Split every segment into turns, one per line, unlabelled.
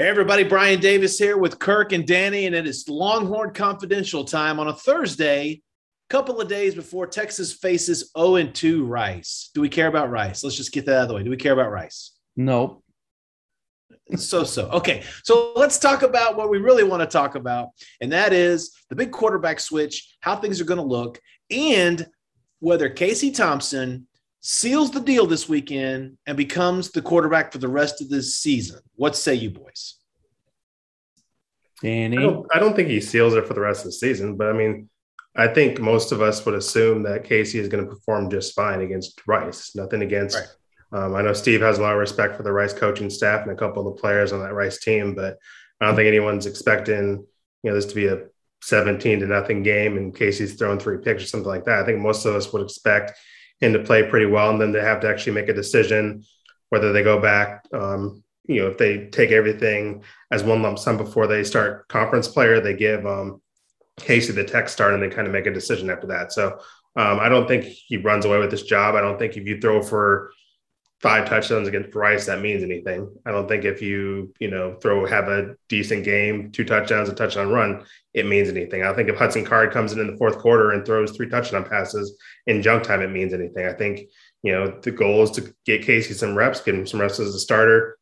Hey everybody, Brian Davis here with Kirk and Danny, and it is Longhorn Confidential time on a Thursday, couple of days before Texas faces 0 2 Rice. Do we care about Rice? Let's just get that out of the way. Do we care about Rice?
Nope.
So so. Okay. So let's talk about what we really want to talk about, and that is the big quarterback switch, how things are going to look, and whether Casey Thompson seals the deal this weekend and becomes the quarterback for the rest of this season. What say you boys?
Danny?
I don't, I don't think he seals it for the rest of the season, but I mean, I think most of us would assume that Casey is going to perform just fine against Rice. Nothing against. Right. Um, I know Steve has a lot of respect for the Rice coaching staff and a couple of the players on that Rice team, but I don't think anyone's expecting you know this to be a 17 to nothing game and Casey's thrown three picks or something like that. I think most of us would expect him to play pretty well, and then they have to actually make a decision whether they go back. Um, you know, if they take everything as one lump sum before they start conference player, they give um, Casey the tech start, and they kind of make a decision after that. So um, I don't think he runs away with this job. I don't think if you throw for five touchdowns against Rice, that means anything. I don't think if you, you know, throw have a decent game, two touchdowns, a touchdown run, it means anything. I think if Hudson Card comes in in the fourth quarter and throws three touchdown passes in junk time, it means anything. I think, you know, the goal is to get Casey some reps, get him some reps as a starter,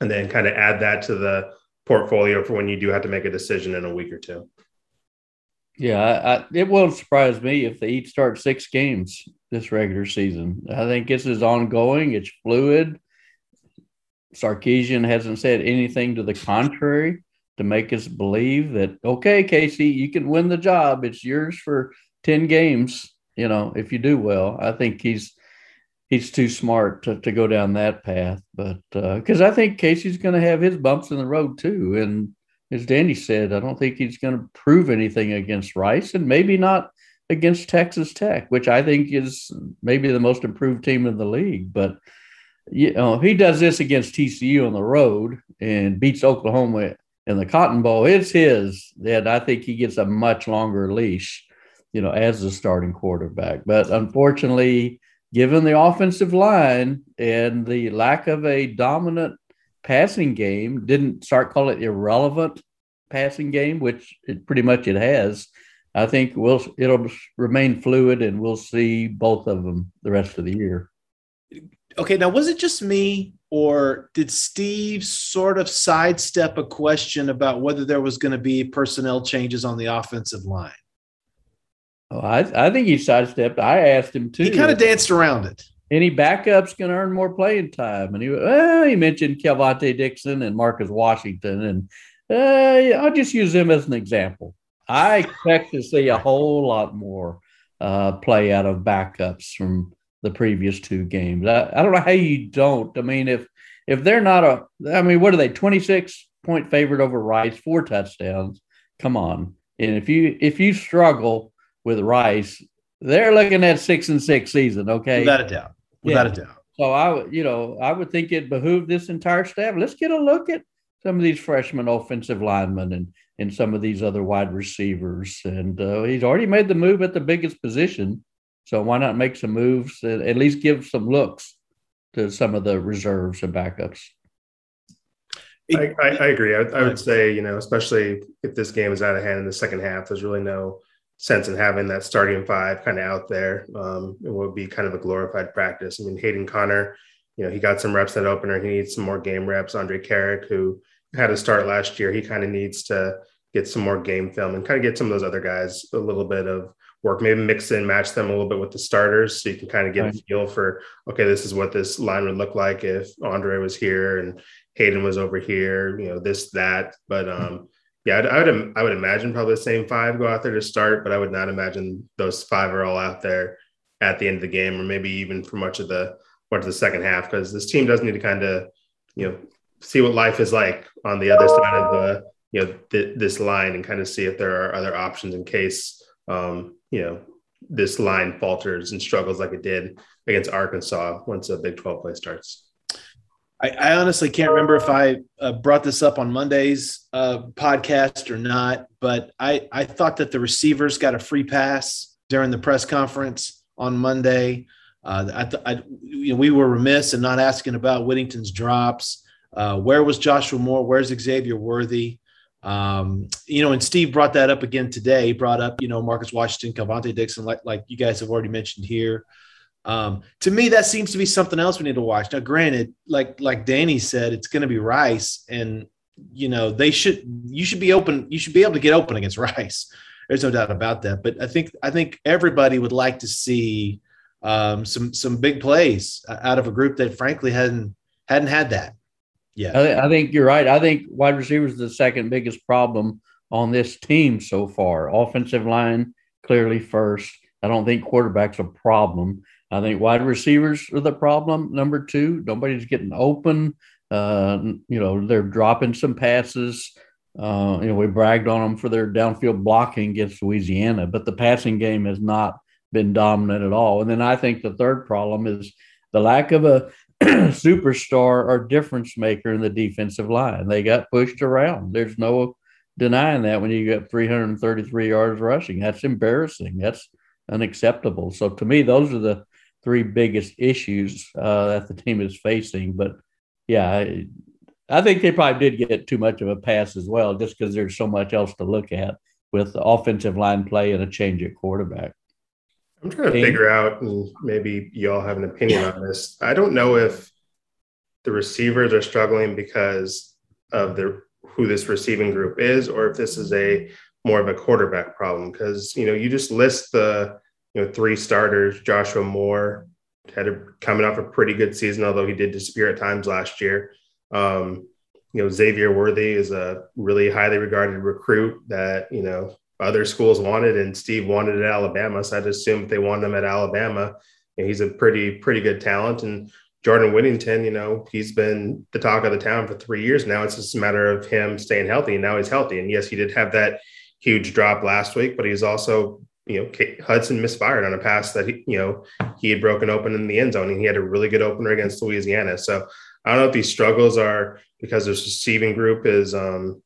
and then kind of add that to the portfolio for when you do have to make a decision in a week or two.
Yeah, I, I, it won't surprise me if they each start six games this regular season. I think this is ongoing. It's fluid. Sarkisian hasn't said anything to the contrary to make us believe that okay, Casey, you can win the job. It's yours for ten games. You know, if you do well, I think he's he's too smart to, to go down that path. But because uh, I think Casey's going to have his bumps in the road too, and as Danny said, I don't think he's going to prove anything against Rice and maybe not against Texas Tech, which I think is maybe the most improved team in the league. But you know, if he does this against TCU on the road and beats Oklahoma in the Cotton Bowl. It's his. That I think he gets a much longer leash, you know, as the starting quarterback. But unfortunately, given the offensive line and the lack of a dominant passing game didn't start call it irrelevant passing game, which it pretty much it has. I think we'll it'll remain fluid, and we'll see both of them the rest of the year.
Okay, now was it just me, or did Steve sort of sidestep a question about whether there was going to be personnel changes on the offensive line?
Oh, I, I think he sidestepped. I asked him too.
He kind of danced around it
any backups can earn more playing time. And he, well, he mentioned Kelvontay Dixon and Marcus Washington, and uh, I'll just use them as an example. I expect to see a whole lot more uh, play out of backups from the previous two games. I, I don't know how you don't. I mean, if if they're not a, I mean, what are they? Twenty six point favorite over Rice, four touchdowns. Come on, and if you if you struggle with Rice, they're looking at six and six season. Okay,
without a doubt without yeah. a doubt.
So I would, you know, I would think it behooved this entire staff. Let's get a look at some of these freshman offensive linemen and and some of these other wide receivers. And uh, he's already made the move at the biggest position, so why not make some moves and at least give some looks to some of the reserves and backups.
I, I, I agree. I, I would say, you know, especially if this game is out of hand in the second half, there's really no sense in having that starting five kind of out there. Um, it would be kind of a glorified practice. I mean, Hayden Conner, you know, he got some reps that opener. He needs some more game reps. Andrej Karic, who had a start last year, he kind of needs to get some more game film and kind of get some of those other guys a little bit of work. Maybe mix and match them a little bit with the starters, so you can kind of get right. a feel for okay, this is what this line would look like if Andrej was here and Hayden was over here. You know, this that, but um yeah, I'd, I would I would imagine probably the same five go out there to start, but I would not imagine those five are all out there at the end of the game, or maybe even for much of the went to the second half because this team does need to kind of, you know, see what life is like on the other side of the, you know, th- this line and kind of see if there are other options in case, um, you know, this line falters and struggles like it did against Arkansas once the Big 12 play starts.
I, I honestly can't remember if I uh, brought this up on Monday's uh, podcast or not, but I, I thought that the receivers got a free pass during the press conference on Monday. Uh, I, th- I you know, we were remiss in not asking about Whittington's drops. Uh, where was Joshua Moore? Where's Xavier Worthy? Um, you know, and Steve brought that up again today. He brought up, you know, Marcus Washington, Kelvontay Dixon, like like you guys have already mentioned here. Um, to me, that seems to be something else we need to watch. Now, granted, like like Danny said, it's going to be Rice, and you know they should you should be open. You should be able to get open against Rice. There's no doubt about that. But I think I think everybody would like to see um, some some big plays out of a group that frankly hadn't hadn't had that. Yeah,
I, th- I think you're right. I think wide receivers the second biggest problem on this team so far. Offensive line clearly first. I don't think quarterback's a problem. I think wide receivers are the problem. Number two, nobody's getting open. Uh, you know, they're dropping some passes. Uh, you know, we bragged on them for their downfield blocking against Louisiana, but the passing game has not been dominant at all. And then I think the third problem is the lack of a superstar or difference maker in the defensive line. They got pushed around. There's no denying that when you get 333 yards rushing. That's embarrassing. That's unacceptable. So to me, those are the three biggest issues uh, that the team is facing. But yeah, I, I, think they probably did get too much of a pass as well, just because there's so much else to look at with the offensive line play and a change at quarterback.
I'm trying to figure out, and maybe y'all have an opinion on this. I don't know if the receivers are struggling because of the who this receiving group is, or if this is a more of a quarterback problem. Because you know, you just list the you know, three starters. Joshua Moore had a, coming off a pretty good season, although he did disappear at times last year. Um, you know, Xavier Worthy is a really highly regarded recruit that, you know, other schools wanted and Steve wanted at Alabama. So I'd assume if they wanted him at Alabama, and he's a pretty, pretty good talent. And Jordan Whittington, you know, he's been the talk of the town for three years now. It's just a matter of him staying healthy. And now he's healthy. And yes, he did have that huge drop last week, but he's also you know, Hudson misfired on a pass that he, you know, he had broken open in the end zone and he had a really good opener against Louisiana. So I don't know if these struggles are because this receiving group is um,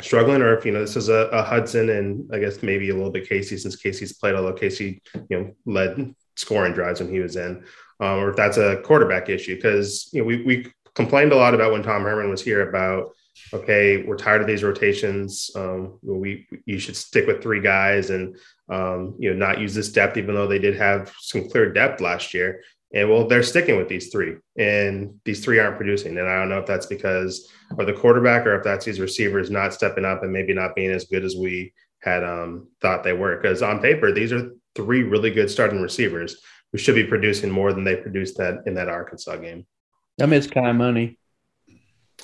struggling or if, you know, this is a, a, Hudson and I guess maybe a little bit Casey since Casey's played, although Casey, you know, led scoring drives when he was in, um, or if that's a quarterback issue. Cause, you know, we, we complained a lot about when Tom Herman was here about, okay, we're tired of these rotations. Um, we you should stick with three guys and um, you know not use this depth, even though they did have some clear depth last year. And well, they're sticking with these three, and these three aren't producing. And I don't know if that's because of the quarterback or if that's these receivers not stepping up and maybe not being as good as we had um, thought they were. Because on paper, these are three really good starting receivers who should be producing more than they produced that in that Arkansas game.
I miss Kai Money.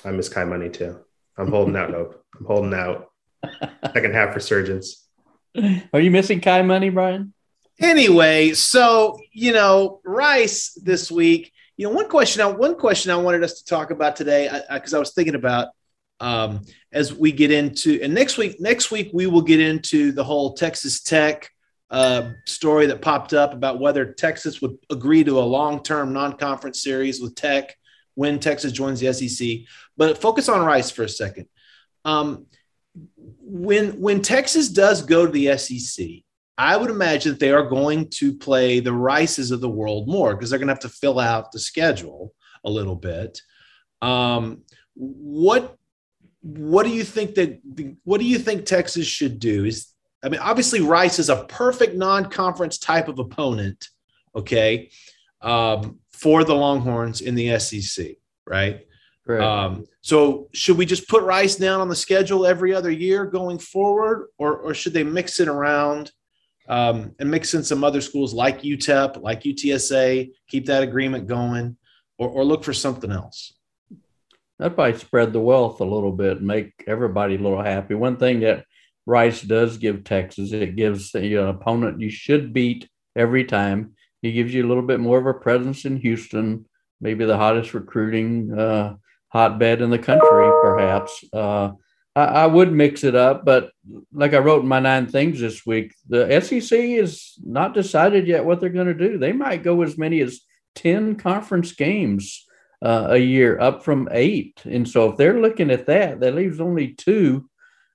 I miss Kai Money too. I'm holding out hope. I'm holding out. Second half resurgence.
Are you missing Kai Money, Brian?
Anyway, so you know, Rice this week. You know, one question. I, one question I wanted us to talk about today, because I, I, I, was thinking about um, as we get into, and next week, next week we will get into the whole Texas Tech uh, story that popped up about whether Texas would agree to a long-term non-conference series with Tech when Texas joins the SEC. But focus on Rice for a second. Um, when when Texas does go to the SEC, I would imagine that they are going to play the Rices of the world more because they're going to have to fill out the schedule a little bit. Um, what what do you think that what do you think Texas should do? Is I mean, obviously Rice is a perfect non-conference type of opponent. Okay, um, for the Longhorns in the SEC, right?
Right. Um,
so should we just put Rice down on the schedule every other year going forward, or, or should they mix it around um, and mix in some other schools like UTEP, like UTSA, keep that agreement going, or, or look for something else?
That might spread the wealth a little bit, make everybody a little happy. One thing that Rice does give Texas, it gives you know, an opponent you should beat every time. He gives you a little bit more of a presence in Houston. maybe the hottest recruiting uh, hotbed in the country, perhaps. Uh, I, I, would mix it up, but like I wrote in my nine things this week, the SEC is not decided yet what they're going to do. They might go as many as 10 conference games uh, a year, up from eight. And so if they're looking at that, that leaves only two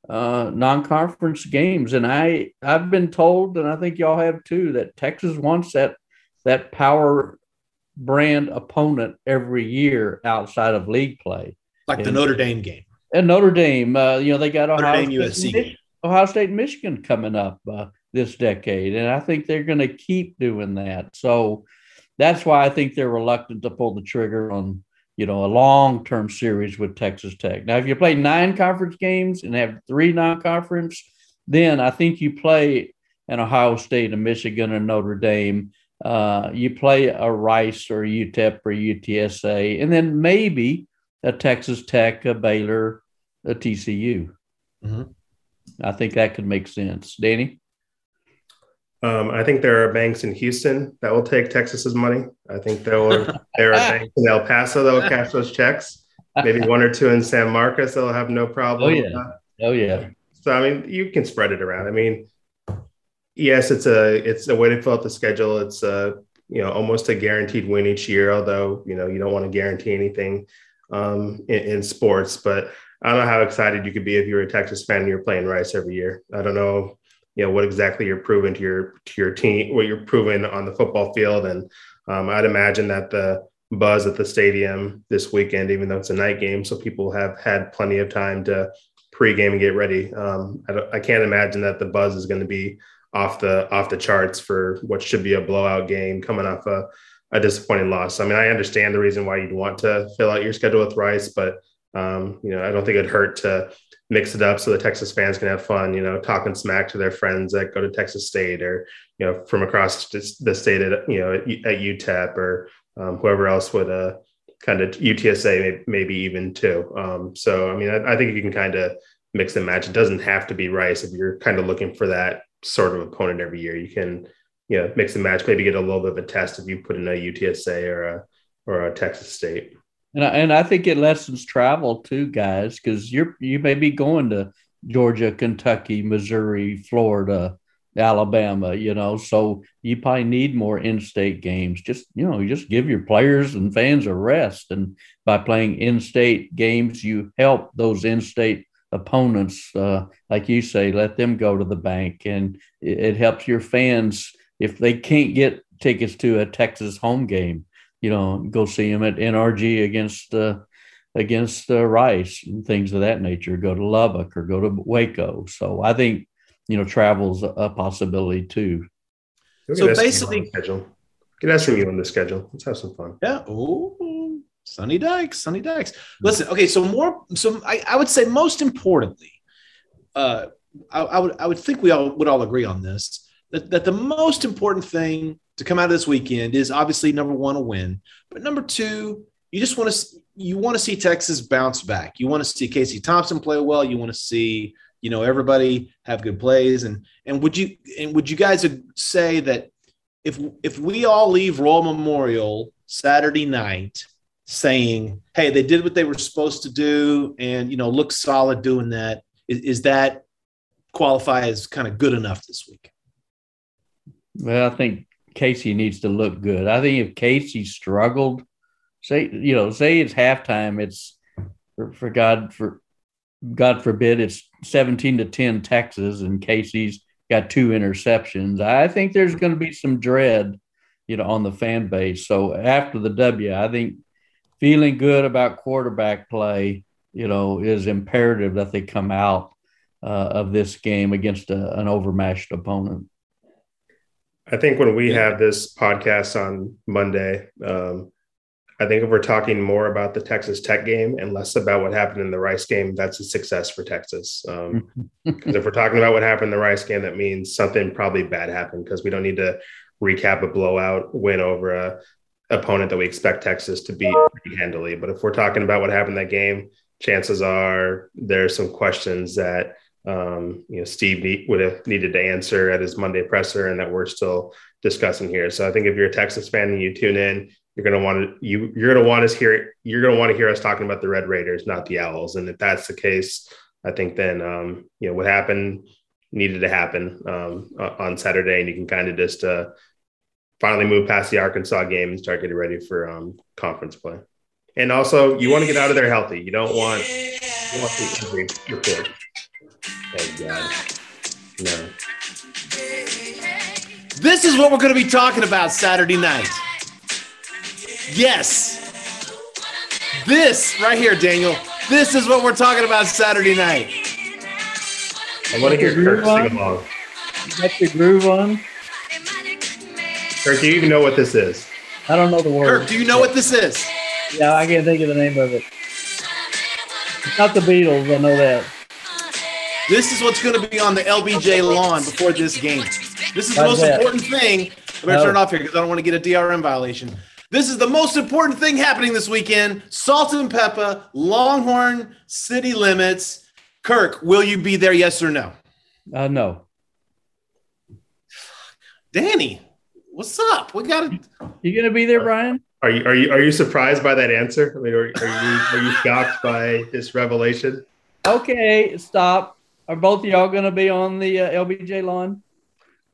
uh, non-conference games. And I I've been told, and I think y'all have too, that Texas wants that that power brand opponent every year outside of league play,
like and, the Notre Dame game.
And Notre Dame, uh, you know, they got
Ohio
Dame,
State, USC
Ohio State, Michigan coming up uh, this decade, and I think they're going to keep doing that. So that's why I think they're reluctant to pull the trigger on you know, a long term series with Texas Tech. Now, if you play nine conference games and have three non conference, then I think you play an Ohio State, and Michigan, and Notre Dame. Uh, you play a Rice or UTEP or UTSA, and then maybe a Texas Tech, a Baylor, a TCU. Mm-hmm. I think that could make sense. Danny?
Um, I think there are banks in Houston that will take Texas's money. I think there will, there are banks in El Paso that will cash those checks. Maybe one or two in San Marcos that'll have no problem.
Oh yeah. Oh yeah.
So I mean, you can spread it around. I mean, yes, it's a it's a way to fill out the schedule. It's a you know almost a guaranteed win each year. Although you know you don't want to guarantee anything um, in, in sports, but I don't know how excited you could be if you were a Texas fan and you're playing Rice every year. I don't know you know what exactly you're proving to your to your team, what you're proving on the football field, and um, I'd imagine that the buzz at the stadium this weekend, even though it's a night game, so people have had plenty of time to pregame and get ready. Um, I, I, can't imagine that the buzz is going to be off the off the charts for what should be a blowout game coming off a, a disappointing loss. I mean, I understand the reason why you'd want to fill out your schedule with Rice, but um, you know, I don't think it'd hurt to mix it up so the Texas fans can have fun, you know, talking smack to their friends that go to Texas State or, you know, from across the state at, you know, at, UTEP or um, whoever else would uh, kind of UTSA, maybe even too. Um, so, I mean, I, I, think you can kind of mix and match. It doesn't have to be Rice if you're kind of looking for that sort of opponent every year. You can, you know, mix and match, maybe get a little bit of a test if you put in a UTSA or a, or a Texas State.
And I, and I think it lessens travel too, guys, because you're you may be going to Georgia, Kentucky, Missouri, Florida, Alabama, you know, so you probably need more in-state games. Just you know, you just give your players and fans a rest, and by playing in-state games, you help those in-state opponents, uh, like you say, let them go to the bank, and it, it helps your fans if they can't get tickets to a Texas home game you know, go see them at NRG against uh, against uh, Rice and things of that nature. Go to Lubbock or go to Waco. So I think you know travel's a possibility too.
So basically,
schedule. Get us from you on the schedule. Let's have some fun.
Yeah. Oh, Sonny Dykes. Sonny Dykes. Listen. Okay. So more. So I, I would say most importantly, uh, I, I would I would think we all would all agree on this that, that the most important thing to come out of this weekend is obviously number one, a win, but number two, you just want to you want to see Texas bounce back. You want to see Casey Thompson play well. You want to see you know everybody have good plays. And and would you and would you guys say that if if we all leave Royal Memorial Saturday night saying, hey, they did what they were supposed to do, and you know look solid doing that, is, is that qualify as kind of good enough this week?
Well, I think Casey needs to look good. I think if Casey struggled, say you know, say it's halftime, it's for, for God for God forbid it's 17 to 10 Texas and Casey's got two interceptions. I think there's going to be some dread, you know, on the fan base. So after the W, I think feeling good about quarterback play, you know, is imperative that they come out uh, of this game against a, an overmatched opponent.
I think when we have this podcast on Monday, um, I think if we're talking more about the Texas Tech game and less about what happened in the Rice game, that's a success for Texas. Because um, if we're talking about what happened in the Rice game, that means something probably bad happened because we don't need to recap a blowout win over a opponent that we expect Texas to beat pretty handily. But if we're talking about what happened that game, chances are there's some questions that um, you know Steve need, would have needed to answer at his Monday presser, and that we're still discussing here. So I think if you're a Texas fan and you tune in, you're gonna want to you you're gonna want us hear you're gonna want to hear us talking about the Red Raiders, not the Owls. And if that's the case, I think then um, you know what happened needed to happen um, on Saturday, and you can kind of just uh, finally move past the Arkansas game and start getting ready for um, conference play. And also, you want to get out of there healthy. You don't want you want the injury report. Thank God. No.
This is what we're going to be talking about Saturday night. Yes. This right here, Daniel. This is what we're talking about Saturday night.
I want to hear Kirk sing along.
got the groove on?
Kirk, do you even know what this is?
I don't know the word.
Kirk, do you know what this is?
Yeah, I can't think of the name of it. It's not the Beatles, I know that.
This is what's going to be on the LBJ lawn before this game. This is the most
that?
important thing. I'm going to
Oh.
turn off here because I don't want to get a DRM violation. This is the most important thing happening this weekend. Salt-N-Pepa, Longhorn City Limits. Kirk, will you be there? Yes or no?
Uh, no.
Danny, what's up? We got to.
You gonna be there, Brian?
Are you are you are you surprised by that answer? I mean, are, are you are you shocked by this revelation?
Okay, stop. Are both of y'all gonna be on the uh, LBJ lawn?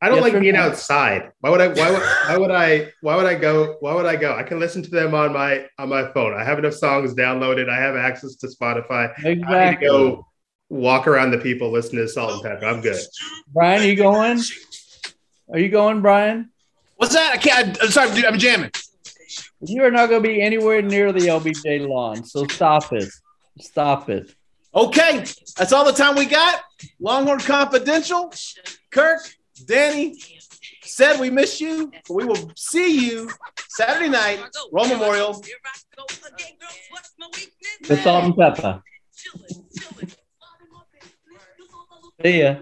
I don't
Yes
like being
no?
outside. Why would I? Why would, why would I? Why would I go? Why would I go? I can listen to them on my on my phone. I have enough songs downloaded. I have access to Spotify. I need to go walk around the people, listen to Salt-N-Pepa. I'm good.
Brian, are you going? Are you going, Brian?
What's that? I can't. I'm sorry, dude. I'm jamming.
You are not going to be anywhere near the LBJ lawn, so stop it. Stop it.
Okay, that's all the time we got. Longhorn Confidential. Kirk, Danny said we miss you. We will see you Saturday night, Royal Memorial.
The Salt-N-Pepa. See ya.